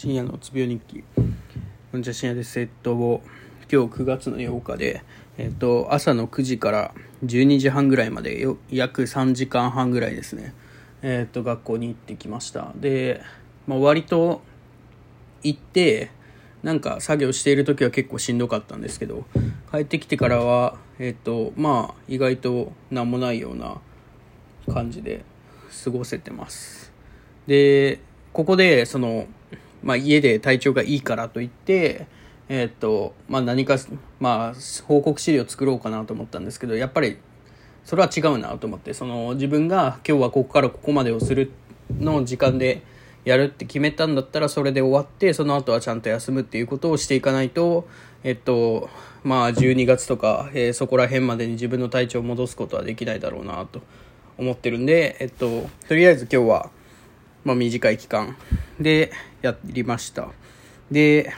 深夜のうつ病日記。こんにちは深夜ですえっと今日9月の8日でえっと朝の9時から12時半ぐらいまでよ約3時間半ぐらいですね。えっと学校に行ってきました。で、まあ、割と行ってなんか作業している時は結構しんどかったんですけど帰ってきてからはえっとまあ意外と何もないような感じで過ごせてます。でここでその、まあ、家で体調がいいからといってえっとまあ、何か、まあ、報告資料作ろうかなと思ったんですけどやっぱりそれは違うなと思ってその自分が今日はここからここまでをするの時間でやるって決めたんだったらそれで終わってその後はちゃんと休むっていうことをしていかないとえっとまあ12月とか、えー、そこら辺までに自分の体調を戻すことはできないだろうなと思ってるんでえっととりあえず今日はまあ、短い期間でやりました。で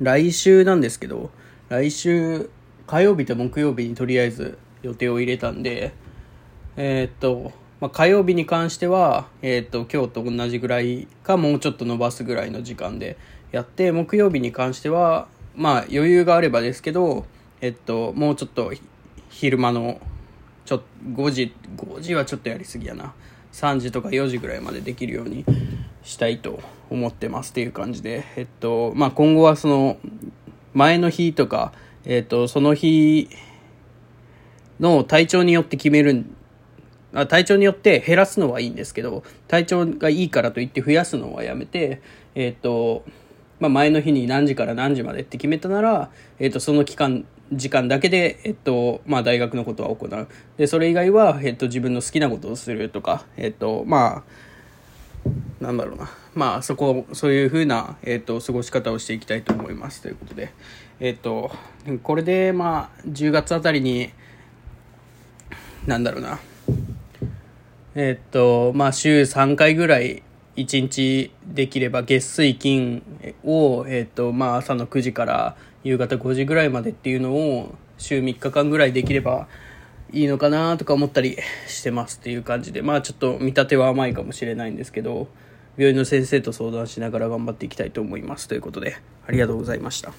来週なんですけど来週火曜日と木曜日にとりあえず予定を入れたんでえー、っと、まあ、火曜日に関しては、えー、っと今日と同じぐらいかもうちょっと伸ばすぐらいの時間でやって木曜日に関してはまあ余裕があればですけどえっともうちょっと昼間のちょ5時5時はちょっとやりすぎやな。3時とか4時ぐらいまでできるようにしたいと思ってますっていう感じで、えっと、まあ、今後はその、前の日とか、えっと、その日の体調によって決めるあ体調によって減らすのはいいんですけど、体調がいいからといって増やすのはやめて、えっと、まあ、前の日に何時から何時までって決めたなら、えっと、その期間時間だけで、えっと、まあ、大学のことは行う。で、それ以外は、えっと、自分の好きなことをするとか、えっと、まあ、なんだろうな。まあ、そこ、そういうふうな、えっと、過ごし方をしていきたいと思います。ということで、えっと、これで、まあ、10月あたりに、なんだろうな。えっと、まあ、週3回ぐらい、1日できれば月水金を、えっと、まあ、朝の9時から夕方5時ぐらいまでっていうのを週3日間ぐらいできればいいのかなとか思ったりしてますっていう感じでまあちょっと見立ては甘いかもしれないんですけど病院の先生と相談しながら頑張っていきたいと思いますということでありがとうございました。